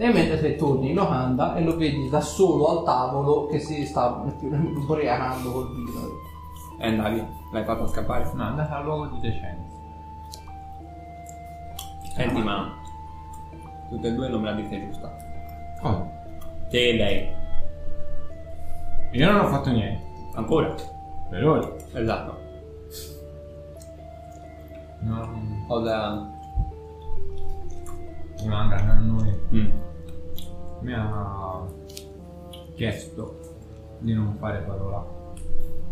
E mentre te torni in locanda e lo vedi da solo al tavolo che si sta ubriacando col vino. E andavi, l'hai fatto scappare. No, andate al luogo di decenza. Senti, ma tutte e due non me la dite giusta. Cosa? Te e lei. Io non ho fatto niente. Ancora? Per ora. Esatto. Non Ho da... rimanga a noi. Mm. Mi ha chiesto di non fare parola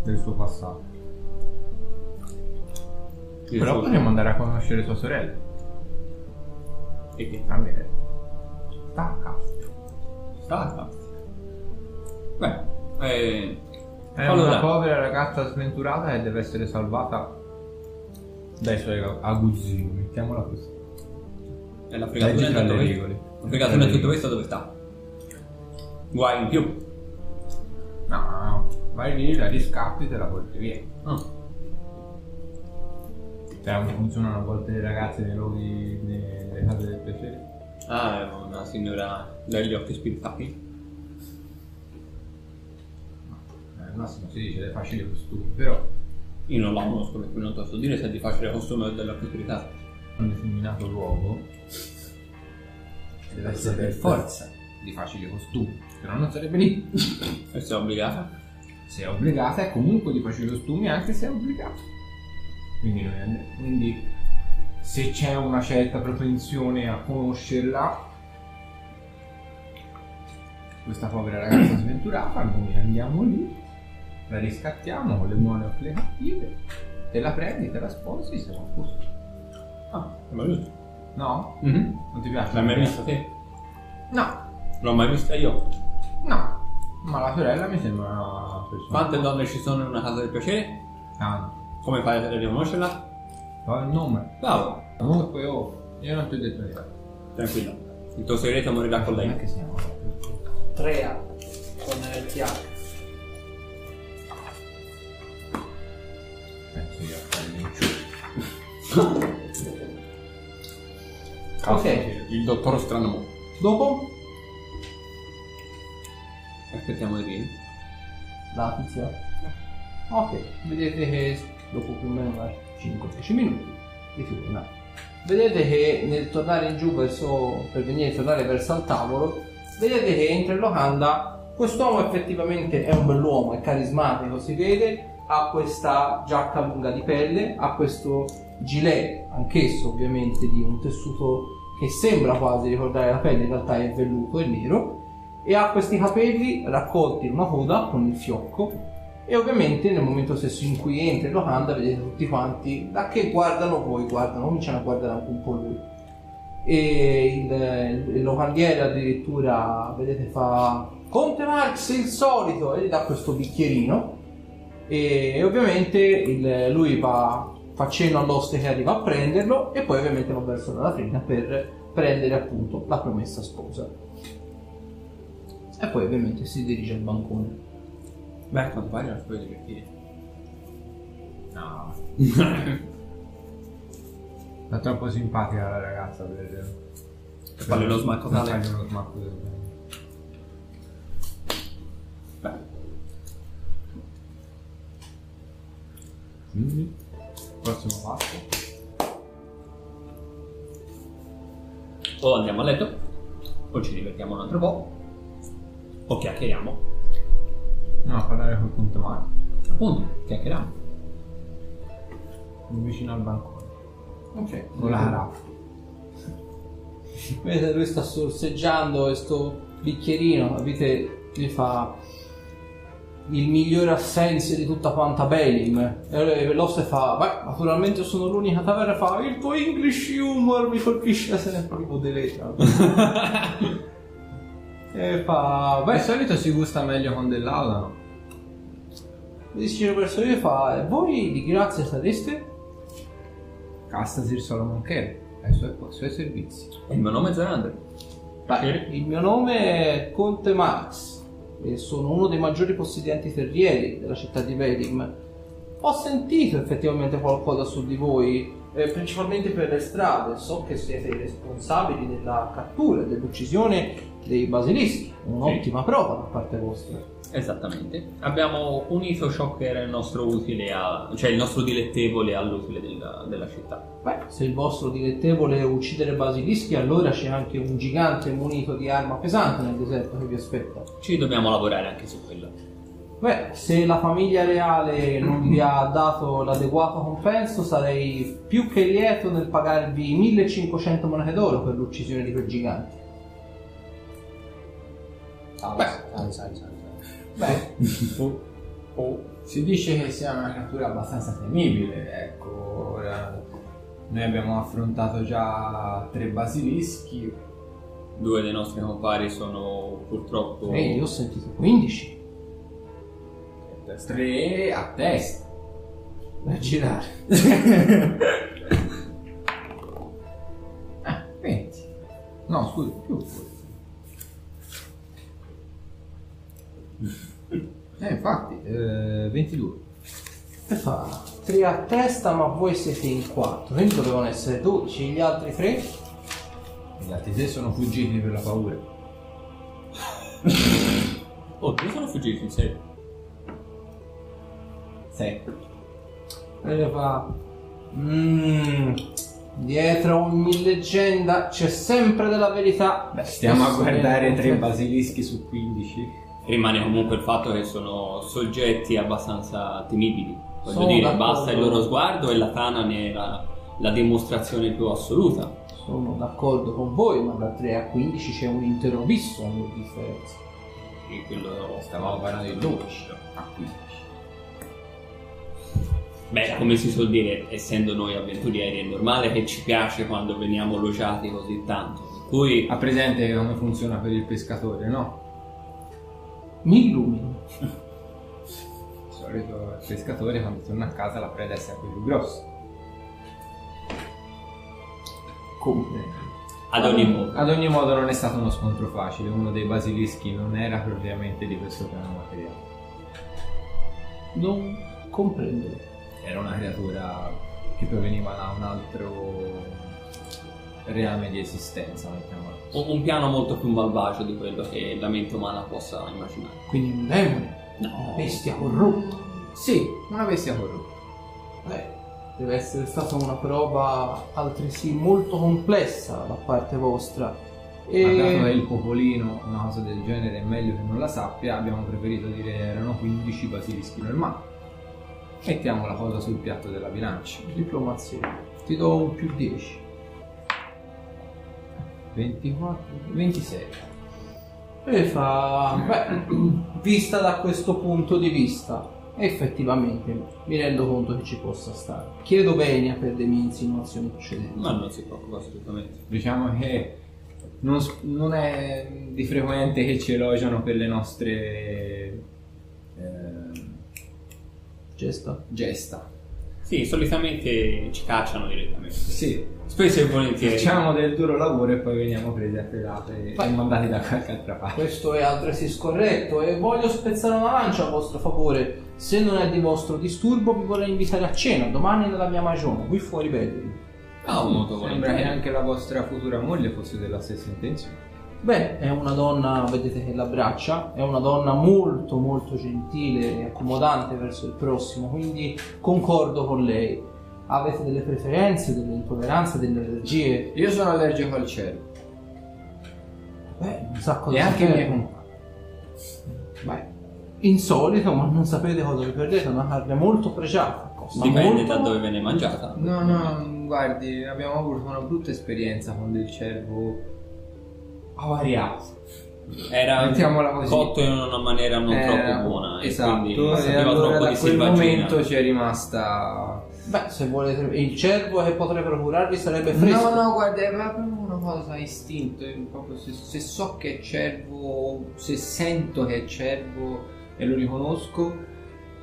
del suo passato. Io Però so- potremmo andare a conoscere sua sorella. E che? Bene. Stacca. Stacca. Beh, eh, È Allora. una povera ragazza sventurata e deve essere salvata dai suoi aguzzini, mettiamola così. E la fregatura tra in le tutto regole. questo. La fregatura in tutto questo dove sta? Guai in più. No, no, no. Vai lì, la riscatti e te la porti via. Ah. Cioè, come funzionano a volte le ragazze nei luoghi nelle case del piacere? Ah, è una signora dagli occhi spiritati. Eh, al massimo si dice le facili costumi, però Io non la conosco, per cui non posso dire se è di facile costume o occhi spiritati. Un determinato luogo deve essere per forza di facili costumi, se no non sarebbe lì. E sei obbligata? Se è obbligata è comunque di facili costumi anche se è obbligata. Quindi, noi quindi se c'è una certa propensione a conoscerla, questa povera ragazza sventurata, noi andiamo lì, la riscattiamo con le buone o le cattive, te la prendi, te la sposi, siamo a posto. Ah, è giusto. No? Mhm. Non ti piace? L'hai mai vista te? No, L'ho mai vista io. no. Ma la sorella mi sembra una persona. Quante donne ci sono in una casa del piacere? Tanto. Come fai a riconoscerla? Fa il nome. Bravo, Comunque, oh, io non ti ho detto niente. tranquillo. Il tuo segreto morirà con Non è lei. che siamo. Trea con il TH. Penso io a fare Ok, Il dottor Strano. dopo Aspettiamo di dire. la tizia. Ok, vedete che dopo più o meno una 5-10 minuti ritorna. Vedete che nel tornare in giù verso, per venire a tornare verso il tavolo, vedete che entra in locanda. Quest'uomo effettivamente è un bell'uomo, è carismatico, si vede, ha questa giacca lunga di pelle, ha questo gilet, anch'esso ovviamente di un tessuto che sembra quasi ricordare la pelle, in realtà è velluto e nero, e ha questi capelli raccolti in una coda con il fiocco e ovviamente nel momento stesso in cui entra in locanda vedete tutti quanti da che guardano voi? Guardano cominciano a guardare anche un po' lui. E il, il locandiere addirittura vedete fa Conte Marx il solito! E gli dà questo bicchierino e, e ovviamente il- lui va fa cenno all'oste che arriva a prenderlo e poi ovviamente va verso la latrina per prendere appunto la promessa sposa e poi ovviamente si dirige al bancone Beh, pare non vede perché. No. È troppo simpatica la ragazza, vedete. Per farle lo smacco Per tale. fargli uno smacco del bene. Beh, Quindi, prossimo passo. o andiamo a letto, o ci divertiamo un altro po', o chiacchieriamo. No, a parlare col punto mare. Appunto, chiacchieriamo. Vicino al bancone. ok Con la caraffa. Vedete, lui sta sorseggiando questo bicchierino, capite? Gli fa il migliore assenso di tutta quanta Belim. E allora l'oste fa, beh, naturalmente sono l'unica taverna, fa, il tuo English humor mi colpisce sempre, tipo deleta. e fa, Beh, di solito si gusta meglio con dell'aula, no? dice persone e fa, "E voi di grazia sareste? Castasir Solomon ai suoi, ai suoi servizi. Il mio nome è Zerander. Beh, il mio nome è Conte Max e sono uno dei maggiori possedenti terrieri della città di Velim. Ho sentito effettivamente qualcosa su di voi eh, principalmente per le strade. So che siete i responsabili della cattura e dell'uccisione dei basilischi. Un'ottima prova da parte vostra. Esattamente. Abbiamo unito ciò che era il nostro utile a, cioè il nostro dilettevole all'utile della, della città. Beh, se il vostro dilettevole è uccidere basilischi, allora c'è anche un gigante munito di arma pesante nel deserto che vi aspetta. Ci dobbiamo lavorare anche su quello. Beh, se la famiglia reale non vi ha dato l'adeguato compenso, sarei più che lieto nel pagarvi 1500 monete d'oro per l'uccisione di quel gigante. Sali, Beh. sali, sali. Beh, oh, si dice che sia una creatura abbastanza temibile, ecco, ora noi abbiamo affrontato già tre basilischi, Due dei nostri compari sono purtroppo... Ehi, io ho sentito 15. tre a testa. Per girare. Ah, 20. No, scusa, più forse. Eh, infatti, eh, 22. E fa 3 a testa, ma voi siete in 4. Quindi dovevano essere 12. Gli altri 3? Gli altri tre sono fuggiti per la paura. Oh, due sono fuggiti in serio. 7. E fa. Mmm. Dietro ogni leggenda c'è sempre della verità. Beh, Stiamo a guardare tre basilischi su 15. Rimane comunque il fatto che sono soggetti abbastanza temibili. Voglio Sono dire, d'accordo. basta il loro sguardo e la tana ne è la, la dimostrazione più assoluta. Sono d'accordo con voi, ma da 3 a 15 c'è un intero abisso a differenza. E quello Stavamo parlando di 12 a 15. Beh, come si suol dire, essendo noi avventurieri, è normale che ci piace quando veniamo elogiati così tanto. Per cui Ha presente come funziona per il pescatore, no? Mi illumini. Di solito il pescatore quando torna a casa la preda è sempre più grossa. Comprendo. ad ogni modo. Ad ogni modo non è stato uno scontro facile, uno dei basilischi non era propriamente di questo piano materiale. Non comprendo. Era una creatura che proveniva da un altro reame di esistenza, mettiamola. Un, piano molto più malvagio di quello che la mente umana possa immaginare. Quindi un demone, No, una bestia corrotta. Sì, una bestia corrotta. Beh, deve essere stata una prova altresì molto complessa da parte vostra. Ma dato che E il popolino una cosa del genere è meglio che non la sappia, abbiamo preferito dire erano 15 basilischi normali. Mettiamo la cosa sul piatto della bilancia. diplomazia. Ti do un più 10. 24, 26. E fa... Beh, vista da questo punto di vista, effettivamente mi rendo conto che ci possa stare. Chiedo bene per le mie insinuazioni precedenti. ma non si preoccupa assolutamente. Diciamo che non, non è di frequente che ci elogiano per le nostre eh, Gesta. gesta. Sì, solitamente ci cacciano direttamente. Sì, Spesso e volentieri. facciamo del duro lavoro e poi veniamo presi a pedate e mandati da qualche altra parte. Questo è altresì scorretto e voglio spezzare una lancia a vostro favore. Se non è di vostro disturbo vi vorrei invitare a cena domani nella mia magione, qui fuori Bedri. Ah, molto Sembra volentieri. che anche la vostra futura moglie fosse della stessa intenzione. Beh, è una donna, vedete che l'abbraccia, è una donna molto molto gentile e accomodante verso il prossimo, quindi concordo con lei. Avete delle preferenze, delle intolleranze, delle allergie? Io sono allergico al cielo Beh, un sacco di e anche i miei compagni. Beh, insolito, ma non sapete cosa vi perdete, è una carne molto pregiata. Costa Dipende molto, da dove viene mangiata. No, no, guardi, abbiamo avuto una brutta esperienza con del cervo avariato. Era Mettiamola così. cotto in una maniera non Era- troppo buona. e Esatto, quindi e sapeva allora troppo da di quel selvaggina. momento ci è rimasta... Beh, se volete, il cervo che potrebbe procurarvi sarebbe fresco. No, no, guarda, è proprio una cosa istinto, è proprio se, se so che è cervo, se sento che è cervo e lo riconosco,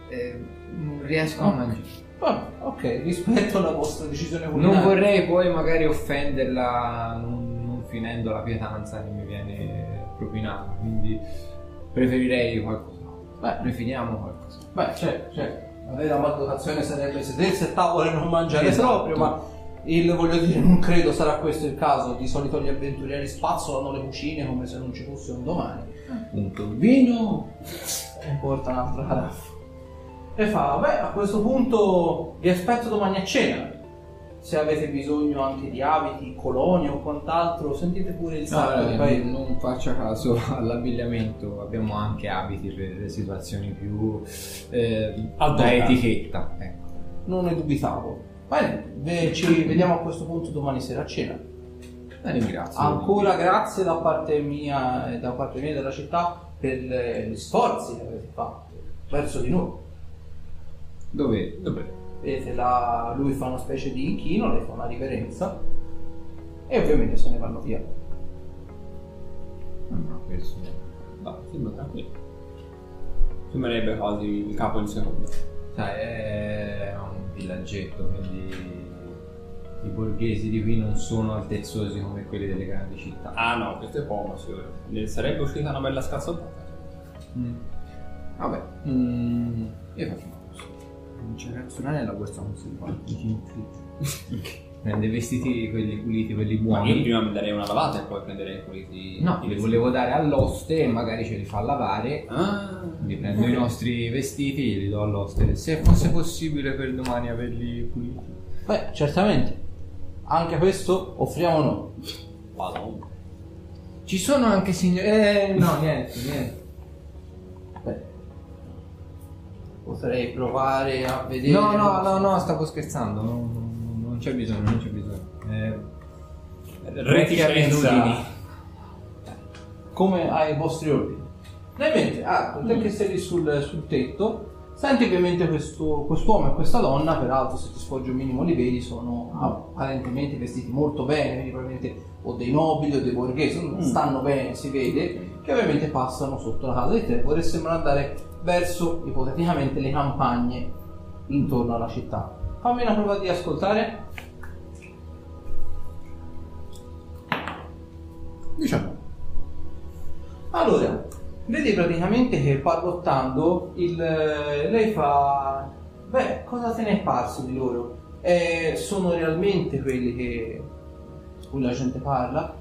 eh, non riesco a Ah. mangiare. Vabbè, ok, rispetto alla vostra decisione culinaria. Non vorrei poi magari offenderla non finendo la pietanza che mi viene propinata, quindi preferirei qualcosa. Beh, Prefiniamo qualcosa. Beh, certo, certo. La vera maldotazione sarebbe sedersi a tavola e non mangiare Esatto. proprio, ma Il, voglio dire, non credo sarà questo il caso. Di solito gli avventurieri spazzolano le cucine come se non ci fosse un domani. Appunto, vino. E porta un'altra caraffa. E fa, beh, a questo punto vi aspetto domani a cena. Se avete bisogno anche di abiti, colonie o quant'altro, sentite pure il sacco di paese. non faccia caso all'abbigliamento, abbiamo anche abiti per le situazioni più eh, da etichetta. Ecco. Non ne dubitavo. Bene, ve- ci vediamo a questo punto domani sera a cena. Bene, grazie. Ancora grazie da parte mia e da parte mia della città per gli sforzi che avete fatto verso di noi. Dove? Dove? Vedete, là, lui fa una specie di inchino, lei fa una riverenza e ovviamente se ne vanno via. No, questo. No, sembra tranquillo. Sembrerebbe quasi il capo in seconda. Sai, è un villaggetto, quindi i borghesi di qui non sono altezzosi come quelli delle grandi città. Ah no, questo è poco, sicuro. Ne sarebbe uscita una bella scazzottata. Mm. Vabbè, mm, io faccio reazionare nella borsa conservante. Prende i vestiti quelli puliti, quelli Ma io buoni. prima mi darei una lavata e poi prenderei quelli No, li volevo dare all'oste e magari ce li fa lavare. Ah, Quindi prendo i nostri vestiti e li do all'oste. Se fosse possibile per domani averli puliti. Beh, certamente. Anche questo offriamo noi. Madonna. Ci sono anche signori. Eh, no, niente, niente. Potrei provare a vedere. No, no, no, no, stavo scherzando. Non, non- c'è bisogno, non c'è bisogno. Eh, abitudini. Come ai vostri ordini. Nel mentre, ah, te che sei lì sul, sul tetto, senti ovviamente questo, quest'uomo e questa donna, peraltro se ti sfoggi un minimo li vedi, sono apparentemente vestiti molto bene, quindi probabilmente o dei nobili o dei borghesi, stanno bene, si vede, che ovviamente passano sotto la casa di te, vorressero andare verso ipoteticamente le campagne intorno alla città. Fammi una prova di ascoltare. Diciamo. Allora, vedi praticamente che parlottando il, eh, lei fa... Beh, cosa te ne è parso di loro? Eh, sono realmente quelli che cui la gente parla?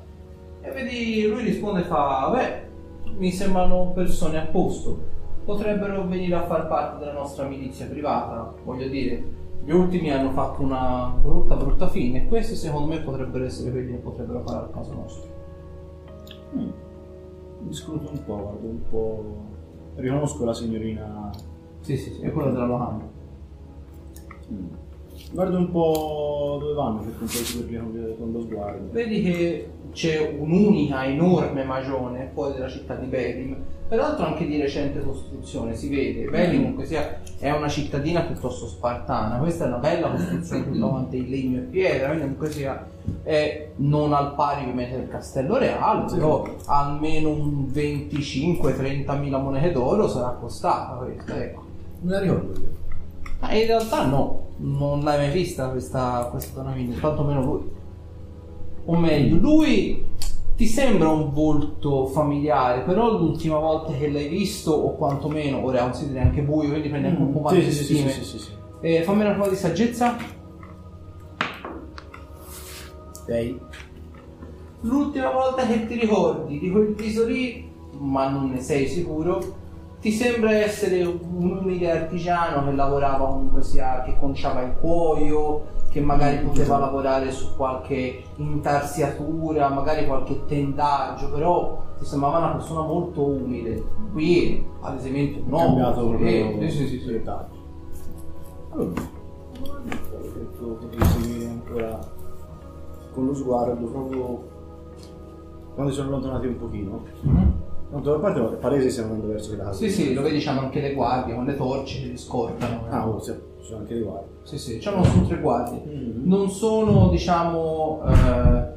E vedi, lui risponde e fa... Beh, mi sembrano persone a posto. Potrebbero venire a far parte della nostra milizia privata, voglio dire. Gli ultimi hanno fatto una brutta brutta fine e questi secondo me potrebbero essere quelli che potrebbero fare al caso nostro. Mm. Mi scruto un po', guardo un po'. Riconosco la signorina. Sì, sì, sì, è quello della locanda. Mm. Guardo un po' dove vanno per con- con lo sguardo. Vedi che c'è un'unica enorme magione fuori dalla città di Belim, peraltro anche di recente costruzione, si vede. Belim comunque sia è una cittadina piuttosto spartana, questa è una bella costruzione tutta quanta in legno e pietra, quindi comunque sia è non al pari ovviamente del castello reale, però almeno un 25-30 mila monete d'oro sarà costata questa, ecco. Me la ricordo io. Ma in realtà no, non l'hai mai vista questa, questa Mini, tantomeno lui. O meglio, lui ti sembra un volto familiare, però l'ultima volta che l'hai visto, o quantomeno, ora consideri anche buio, quindi prendi anche un po' Mm. Sì, di sì, sì, sì, sì, sì. Eh, fammi una prova di saggezza. Sei. L'ultima volta che ti ricordi di quel viso lì, ma non ne sei sicuro, ti sembra essere un umile artigiano che lavorava comunque sia, che conciava il cuoio, che magari poteva lavorare su qualche intarsiatura, magari qualche tendaggio, però ti sembrava una persona molto umile. Qui, ad esempio, no. Ho cambiato proprio Eh, sì, sì, sì, sì. dettagli. Allora, ho detto potevi seguire ancora con lo sguardo proprio quando si sono allontanati un pochino. Mhm. Tanto a parte è palese stiamo andando verso casa. Sì, sì, lo vedi, c'hanno anche le guardie con le torce che li scortano. Ah, oh, sì, ci sono anche dei guardi. Sì, sì, c'hanno su tre guardie. Mm. Non sono, diciamo, eh,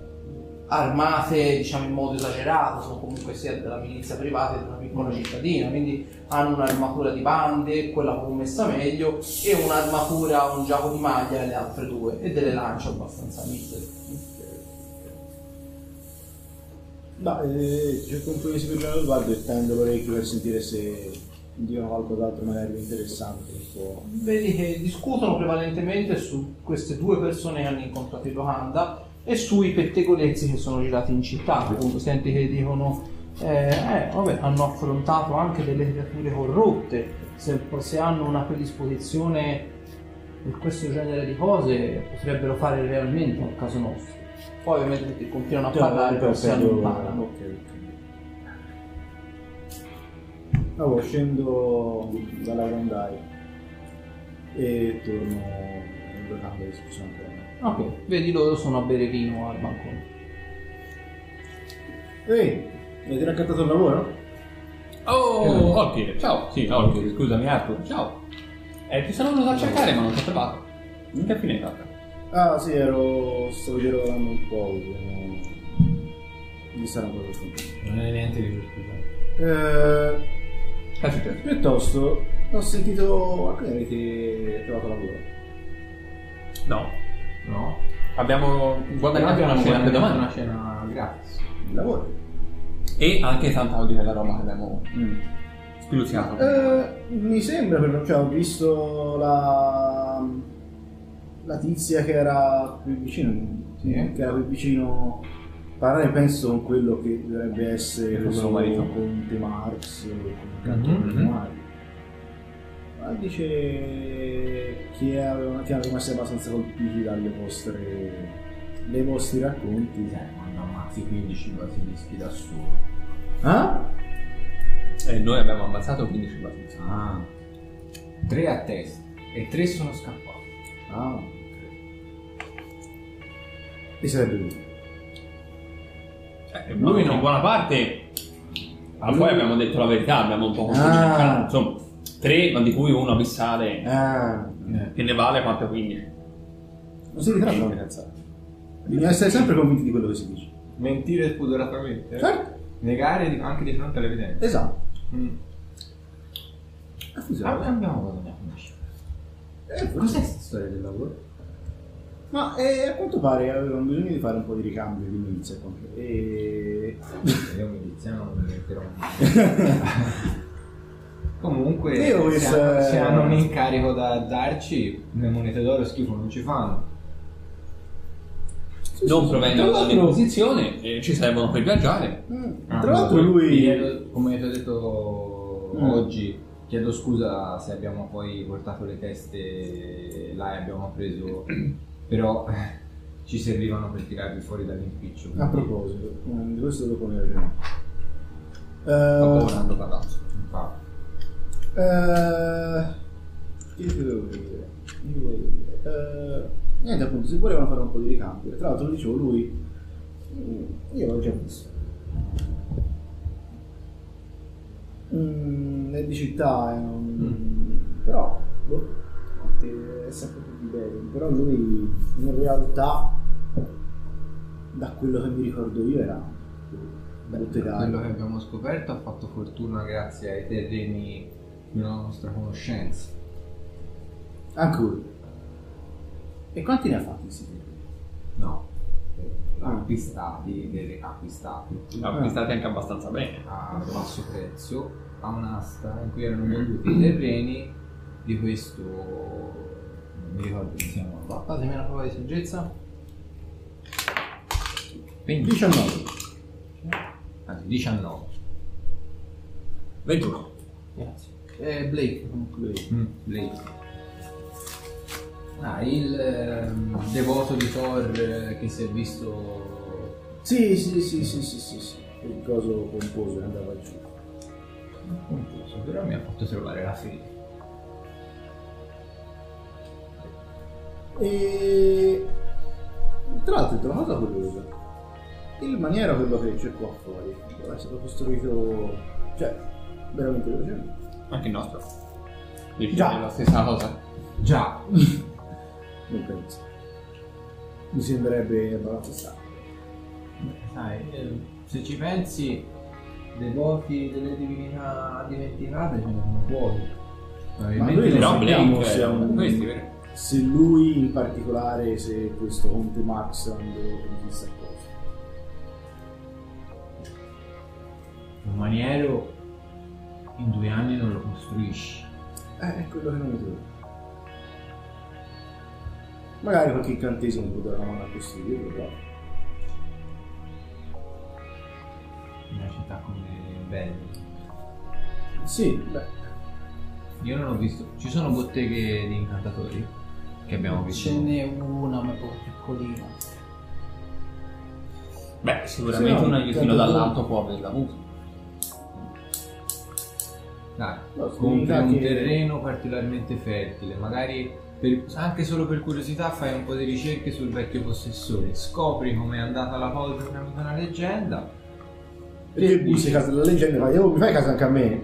armate, diciamo, in modo esagerato, sono comunque sia della milizia privata di una piccola cittadina, quindi hanno un'armatura di bande, quella proprio messa meglio, e un'armatura, un giaco di maglia e le altre due, e delle lance abbastanza misere. No, eh, cerco un po' di seguire lo sguardo e tendo l'orecchio per sentire se dicono qualcos'altro magari interessante. Un po'. Vedi che discutono prevalentemente su queste due persone che hanno incontrato in locanda e sui pettegolezzi che sono girati in città. Appunto, senti che dicono: eh, eh, vabbè, hanno affrontato anche delle creature corrotte. Se, se hanno una predisposizione per questo genere di cose, potrebbero fare realmente al caso nostro. Poi, ovviamente, continuano a parlare, però si allontanano. Ok, ok. Allora, scendo dalla grondaia e torno in locanda di discussione con me. Ok, vedi loro sono a bere vino al bancone. Ehi, avete raccontato il lavoro? Oh, Olkir, ciao. Sì, Olkir, scusami Arthur, ciao. Eh, ti sono venuto a cercare ma non ti ho trovato. Non che fine hai fatto? Ah sì, ero... stavo girando un po', volevo... mi sarà un po' per. Non è niente di cui Eh, Successo? piuttosto, ho sentito... a che avete trovato lavoro? No. No? Abbiamo guadagnato una cena per domani. una cena gratis. Il lavoro? E anche tanta di quella roba che abbiamo spiluzziato. Eh, mi sembra, però, cioè, ho visto la... la tizia che era più vicino, Sì. che era più vicino parlare penso con quello che dovrebbe essere Il suo marito. Conte Marx o Canto Mhm, mhm. Ma dice che avevano che rimasti abbastanza colpiti dalle vostre dai vostri racconti. Eh, quando ammazzi 15 basilischi da solo. Ah? E noi abbiamo ammazzato 15 basilischi. Ah. Tre a testa. E tre sono scappati. Ah. E sarebbe lui. Eh, lui in buona parte. Ma poi abbiamo detto la verità, abbiamo un po' Ah. Insomma, tre, ma di cui uno abissale Ah. che ne vale quanto 15. Non si una cazzata. Bisogna essere sempre convinti di quello che si dice. Mentire spudoratamente. Certo. Negare di- anche di fronte all'evidenza. Esatto. Mm. Ah. Ah, abbiamo guadagnato una. Eh, Cos'è questa storia del lavoro? Ma eh, a quanto pare avevano bisogno di fare un po' di ricambio di milizia. con- E... Io miliziano non mi metterò. Comunque, Io se, hanno, se hanno un incarico da darci, le monete d'oro schifo non ci fanno. Non provengono Tra l'altro- dall'imposizione, e ci servono per viaggiare. Mm, Ah, Tra l'altro lui... come ti ho detto Mm. oggi, chiedo scusa se abbiamo poi portato le teste là e abbiamo preso, però eh, ci servivano per tirarli fuori dall'impiccio. A quindi- proposito, mm, di questo dopo ne Eh, un anno parlato. Infatti. eh, che ti devo dire? Ti volevo dire? Eh, niente, appunto, si volevano fare un po' di ricambio. Tra l'altro, dicevo, lui... mm, Io l'ho già visto. Mm, è di città, è un- però... Boh, è sempre più di bello. Però lui, in realtà, da quello che mi ricordo io, era... brutto e Quello che abbiamo scoperto ha fatto fortuna grazie ai terreni della nostra conoscenza. Ancora. E quanti ne ha fatti questi film? No, eh, acquistati, delle- acquistati Acquistate anche abbastanza bene. a basso prezzo a un'asta in cui erano venduti i terreni di questo mi ricordo come si chiamava Fatemi una prova di saggezza. 20, 19. anzi 19 21. Grazie. Eh, Blake, comunque Blake. mm, Blake. Ah, il ehm, devoto di Thor eh, che si è visto Sì, sì, sì, sì, sì, sì, sì. Il coso pomposo che andava giù. confuso, però mi ha fatto trovare la fede. E... Tra l'altro, è una cosa curiosa. Il maniero quello che c'è qua fuori è stato costruito... Cioè, veramente velocemente. Anche il nostro. Dici Già. la stessa cosa. Già, Non penso. Mi sembrerebbe abbastanza strano. sai, eh, se ci pensi, devoti delle divinità dimenticate ce ne sono pochi. Ma noi Blake sappiamo, è siamo- questi, vero? Se lui in particolare, se questo Conte Max andò di chissà cosa. un maniero in due anni non lo costruisci. Eh, è quello che non mi trovo. Magari qualche incantesimo può dare una mano a costruirlo, però. Una città come Belli. Sì, beh. Io non ho visto. Ci sono botteghe di incantatori che abbiamo visto. Ce n'è una, ma proprio piccolina. Beh, sicuramente un aiutino dall'alto può averla avuto. Dai, No, compri un che- terreno particolarmente fertile, magari per- anche solo per curiosità fai un po' di ricerche sul vecchio possessore, scopri com'è andata la volta tramite una leggenda. Perché bussi casa della leggenda fai, oh, mi fai casa anche a me?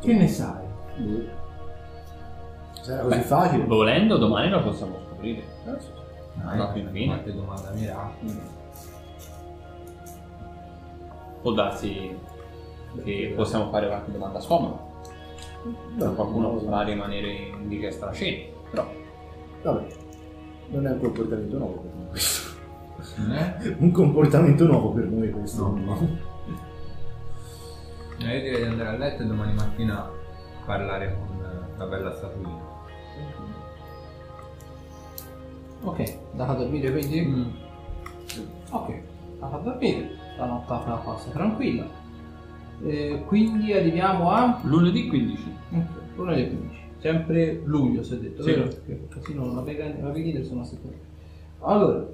Che ne sai? Boh. Se era così facile. Volendo, domani lo possiamo scoprire. Eh, sì. Dai, No, fino fine. qualche domanda mirata. Può darsi che possiamo fare qualche domanda scomoda. No, Qualcuno no, potrà rimanere in richiesta alla cena. Però Vabbè, non è un comportamento nuovo per noi questo. Eh? Un comportamento nuovo per noi questo. No, no. Eh, Io direi di andare a letto e domani mattina parlare con la bella statuina. Ok, andata a dormire quindi? Mm. Ok, andata a dormire. La nottata passa tranquilla. Eh, quindi arriviamo a lunedì 15. Ok, lunedì 15. Sempre luglio si è detto, Sì. vero? Perché così non la la veghina sono settimane. Allora,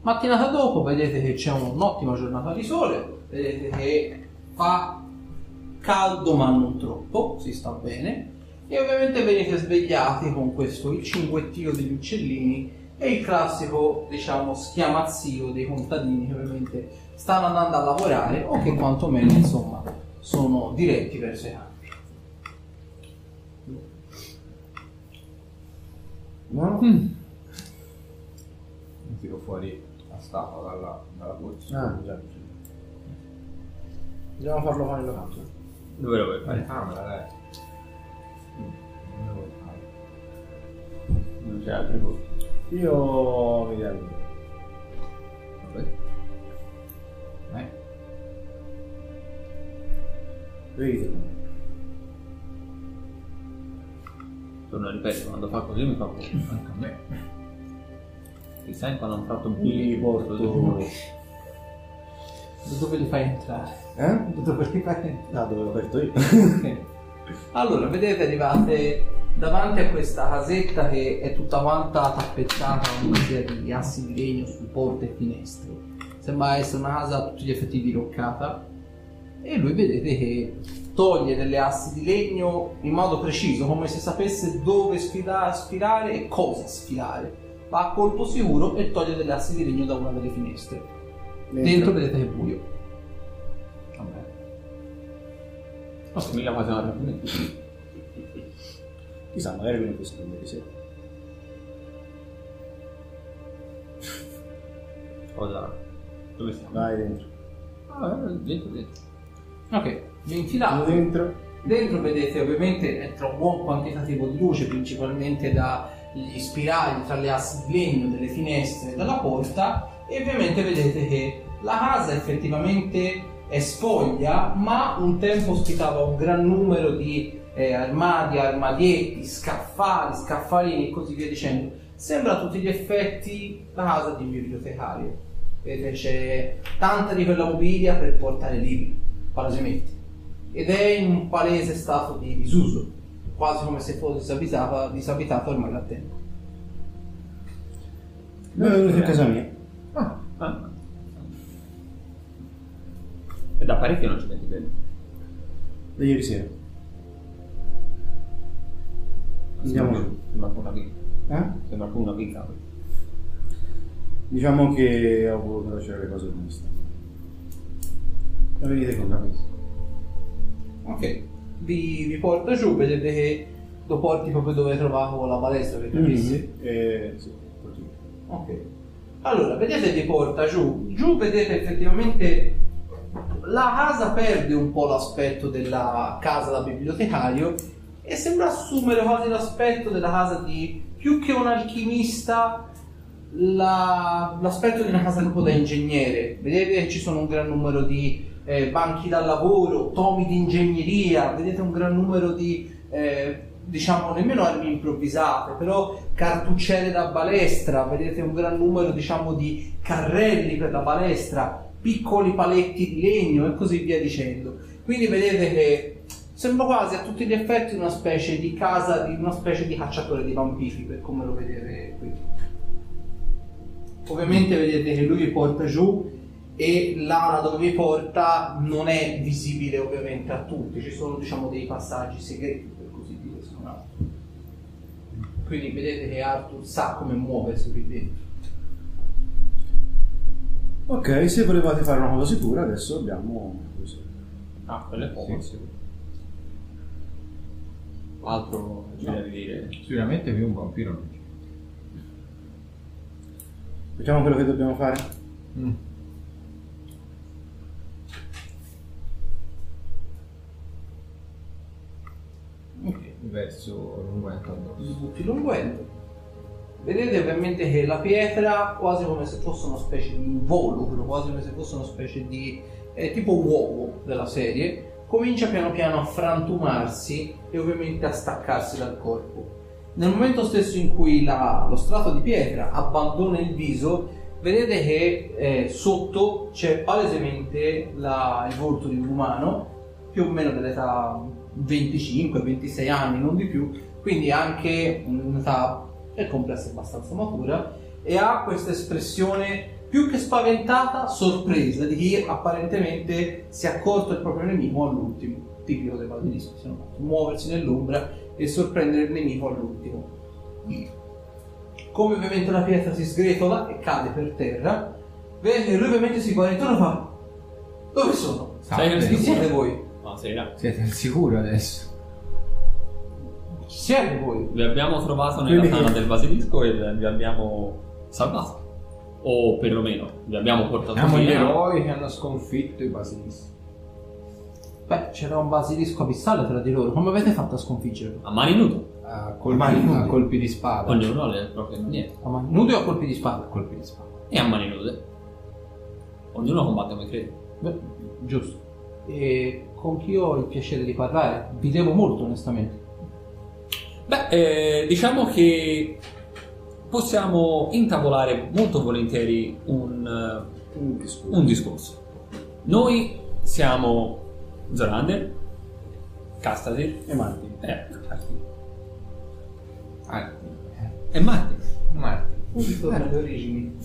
mattinata dopo vedete che c'è un'ottima giornata di sole, vedete che fa caldo ma non troppo, si sta bene e ovviamente venite svegliati con questo il cinguettio degli uccellini e il classico diciamo schiamazzio dei contadini che ovviamente stanno andando a lavorare o che quantomeno insomma sono diretti verso i campi. No? Mi tiro fuori la statua dalla, dalla borsa. Ah, già. Dobbiamo farlo fare in vacanza. Dove lo vuoi Fare fare? camera, dai. Mm, non lo vuoi fare. Non c'è altre cose. Io mi direi. Vabbè. Eh, Vedete. Torno a ripetere, quando fa così mi fa paura. anche a me. Ti sai quando hanno fatto un Mi porto. Dove li fai entrare? Eh? Dove li fai entrare? Ah, dove l'ho aperto io. Ok. Allora, vedete, arrivate davanti a questa casetta che è tutta quanta tappezzata con una serie di assi di legno su porte e finestre. Sembra essere una casa a tutti gli effetti diroccata. E lui vedete che toglie delle assi di legno in modo preciso, come se sapesse dove sfilare e cosa sfilare. Va a colpo sicuro e toglie delle assi di legno da una delle finestre. Dentro vedete che è buio. Vabbè. Forse mica faceva rapimento. Chissà, magari viene questo prendere di sé. Cosa? Dove siamo? Vai dentro. Ah, dentro, dentro. Ok, vi infilate. dentro. Dentro vedete ovviamente entra un buon quantitativo di luce, principalmente dagli spiragli tra le assi di legno delle finestre e dalla porta, e ovviamente vedete che la casa effettivamente è sfoglia, ma un tempo ospitava un gran numero di eh, armadi, armadietti, scaffali, scaffalini e così via dicendo. Sembra a tutti gli effetti la casa di un bibliotecario. Vedete c'è tanta di quella mobilia per portare libri, palesemente ed è in un palese stato di disuso, quasi come se fosse disabitata, disabitata ormai da tempo. Noi venuti a casa mia. È da parecchio non ci metti bene. Da ieri sera. Andiamo giù. Sembra una picca. Eh? Sembra po' una picca. Diciamo che ho voluto lasciare le cose come stanno. E venite con me. Ok, vi, vi porta giù, vedete che lo porti proprio dove trovavo la palestra per capirsi. Eh, sì, porto io. Ok. Allora, vedete vi porta giù. Giù vedete effettivamente la casa perde un po' l'aspetto della casa da bibliotecario e sembra assumere quasi l'aspetto della casa di più che un alchimista la- l'aspetto di una casa tipo da ingegnere. Vedete ci sono un gran numero di eh, banchi da lavoro, tomi di ingegneria, vedete un gran numero di, eh, diciamo, nemmeno armi improvvisate, però cartucciere da balestra, vedete un gran numero, diciamo, di carrelli per la balestra, piccoli paletti di legno e così via dicendo. Quindi vedete che sembra quasi a tutti gli effetti una specie di casa, di una specie di cacciatore di vampiri, per come lo vedete qui. Ovviamente vedete che lui vi porta giù e l'ala dove vi porta non è visibile ovviamente a tutti, ci sono diciamo dei passaggi segreti per così dire. Quindi vedete che Arthur sa come muoversi qui dentro. Ok, se volevate fare una cosa sicura, adesso abbiamo così. Ah, quello è poco. Sì. Altro ci devi dire. Sicuramente più un vampiro non c'è. Facciamo quello che dobbiamo fare? Mm. Ok. Verso l'unguento addosso. butti l'unguento. Vedete ovviamente che la pietra, quasi come se fosse una specie di involucro, quasi come se fosse una specie di eh, tipo uovo della serie, comincia piano piano a frantumarsi e ovviamente a staccarsi dal corpo. Nel momento stesso in cui la- lo strato di pietra abbandona il viso, vedete che eh, sotto c'è palesemente la- il volto di un umano, più o meno dell'età 25-26 anni, non di più, quindi anche un'età è complessa abbastanza matura e ha questa espressione più che spaventata, sorpresa di chi apparentemente si è accorto del proprio nemico all'ultimo, tipico dei basilischi, se no, muoversi nell'ombra e sorprendere il nemico all'ultimo. Come ovviamente la pietra si sgretola e cade per terra, che lui ovviamente si guarda intorno e fa dove sono? Sei Chi siete voi? Ma sera. Siete al sicuro adesso? Chi siete voi? Vi abbiamo trovato nella che- tana del basilisco e vi abbiamo salvato. O perlomeno vi abbiamo portato Siamo gli via. eroi che hanno sconfitto i basilischi. Beh, c'era un basilisco abissale tra di loro. Come avete fatto a sconfiggerlo? A mani nude. A colpi, Mani nude. a colpi di spada. Ognuno ha le proprie maniere. A mani nude o a colpi di spada? A colpi di spada. E a mani nude. Ognuno combatte come crede. Beh, giusto. E con chi ho il piacere di parlare? Vi devo molto, onestamente. Beh, eh, diciamo che possiamo intavolare molto volentieri un, eh, Un discorso. un discorso. Noi siamo Zorander, Castasir E Marti. e, Ah, e Martin. Marti. Un ritorno alle origini.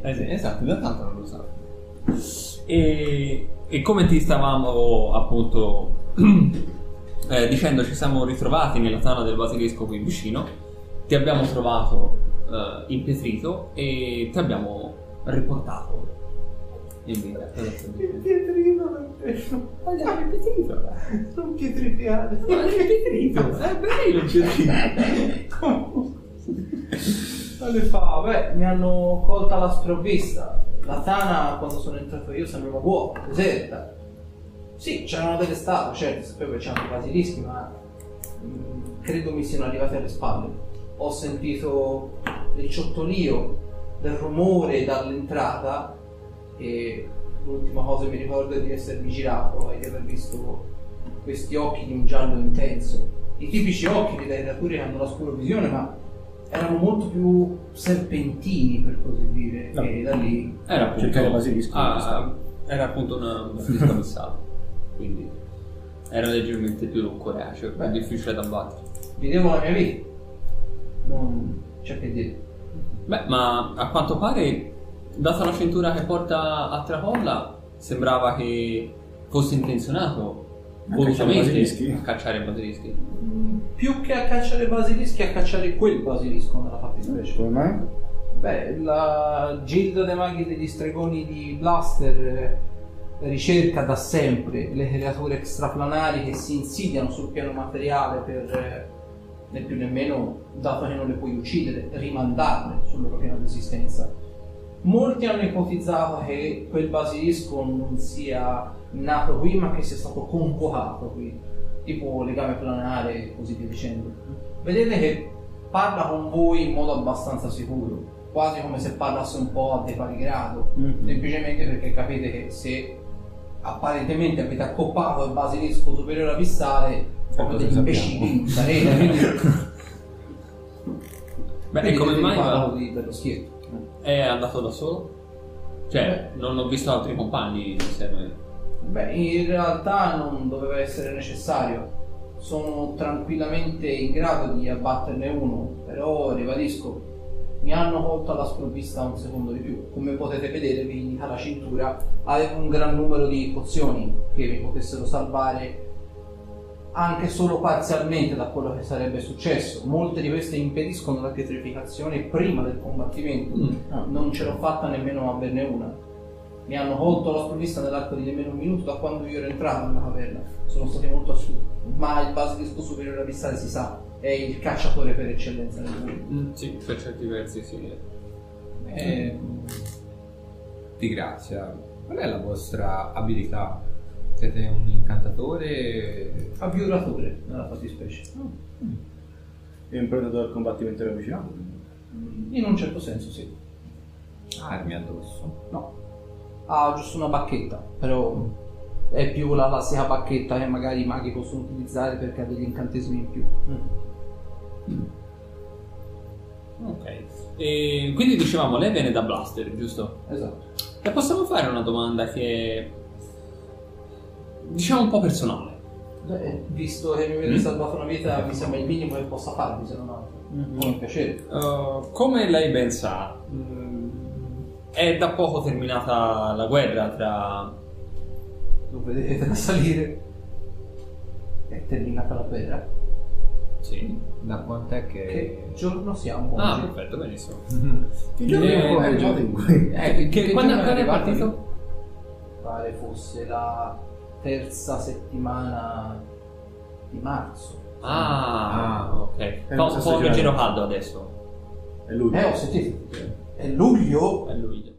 Eh sì, esatto, da tanto non lo so. E, e come ti stavamo appunto eh, dicendo, ci siamo ritrovati nella tana del basilisco qui vicino, ti abbiamo trovato eh, impietrito e ti abbiamo riportato in vita. Dicendo? Pietrino, Andiamo impietrito. non pietrificare. Impietrito, è bello impietrito. Alle fa, beh, mi hanno colta la sprovvista. La tana, quando sono entrato io, sembrava vuota, deserta. Sì, c'erano delle statue, certo, sapevo che c'erano i basilischi, ma mm, credo mi siano arrivati alle spalle. Ho sentito il ciottolio del rumore dall'entrata e l'ultima cosa che mi ricordo è di essermi girato e di aver visto questi occhi di un giallo intenso. I tipici occhi delle creature che hanno la scura visione, ma erano molto più serpentini, per così dire, No. e da lì Era appunto, Cercare basilisco, ah, era appunto una un basilisco abissale, quindi era leggermente più coraggio, più Beh. difficile da battere. vi devo la mia vita. Non c'è che dire. Beh, ma a quanto pare, data la cintura che porta a tracolla, sembrava che fosse intenzionato A cacciare volutamente basilischi? a cacciare basilischi. Più che a cacciare basilischi, a cacciare quel basilisco nella fattispecie. Come mai? Beh, la gilda dei maghi degli stregoni di Blaster ricerca da sempre le creature extraplanari che si insidiano sul piano materiale per, eh, né più nemmeno, dato che non le puoi uccidere, rimandarle sul loro piano di esistenza. Molti hanno ipotizzato che quel basilisco non sia nato qui, ma che sia stato convocato qui, tipo legame planare e così via dicendo. Vedete che parla con voi in modo abbastanza sicuro, quasi come se parlasse un po' a dei pari grado, Mhm. semplicemente perché capite che se apparentemente avete accoppato il basilisco superiore abissale come cosa degli sappiamo? imbecilli in sarena, quindi Beh, e quindi come mai va- di- dello scherzo. è andato da solo? Cioè, non ho visto altri compagni insieme. Beh, in realtà non doveva essere necessario. Sono tranquillamente in grado di abbatterne uno, però ribadisco, mi hanno colto alla sprovvista un secondo di più. Come potete vedere, vi indica la cintura, avevo un gran numero di pozioni che mi potessero salvare anche solo parzialmente da quello che sarebbe successo. Molte di queste impediscono la pietrificazione prima del combattimento. Mm. Non ce l'ho fatta nemmeno a averne una. Mi hanno colto la sprovvista nell'arco di nemmeno un minuto da quando io ero entrato nella caverna. Sono stati molto assurdi. Ma il basilisco superiore abissale si sa, è il cacciatore per eccellenza nel mondo. Mm, sì, per certi versi sì. Eh, di grazia, qual è la vostra abilità? Siete un incantatore? Avviolatore nella fattispecie. È un predatore al combattimento ravvicinato. In un certo senso sì. Armi addosso. No. Ha giusto una bacchetta, però è più la classica bacchetta che magari i maghi possono utilizzare perché ha degli incantesimi in più. Ok. E quindi dicevamo, lei viene da Blaster, giusto? Esatto. E possiamo fare una domanda che è, diciamo un po' personale. Beh, visto che mi avete salvato una vita, mi sembra il minimo che possa farvi, se non altro. Con piacere. Uh, come lei ben sa, mm, è da poco terminata la guerra tra... Lo vedete da salire. È terminata la guerra. Sì. Da quant'è che... Che giorno siamo Ah, oggi? perfetto, benissimo. Che giorno Eh, è eh, arrivato in cui? Eh, Che- quando, giorno quando è partito? Pare fosse la terza settimana di marzo. Ah, ok. È Fa lo un stesso po' che giorno. giro caldo adesso. È lui. Eh, ho sentito. È luglio? È luglio.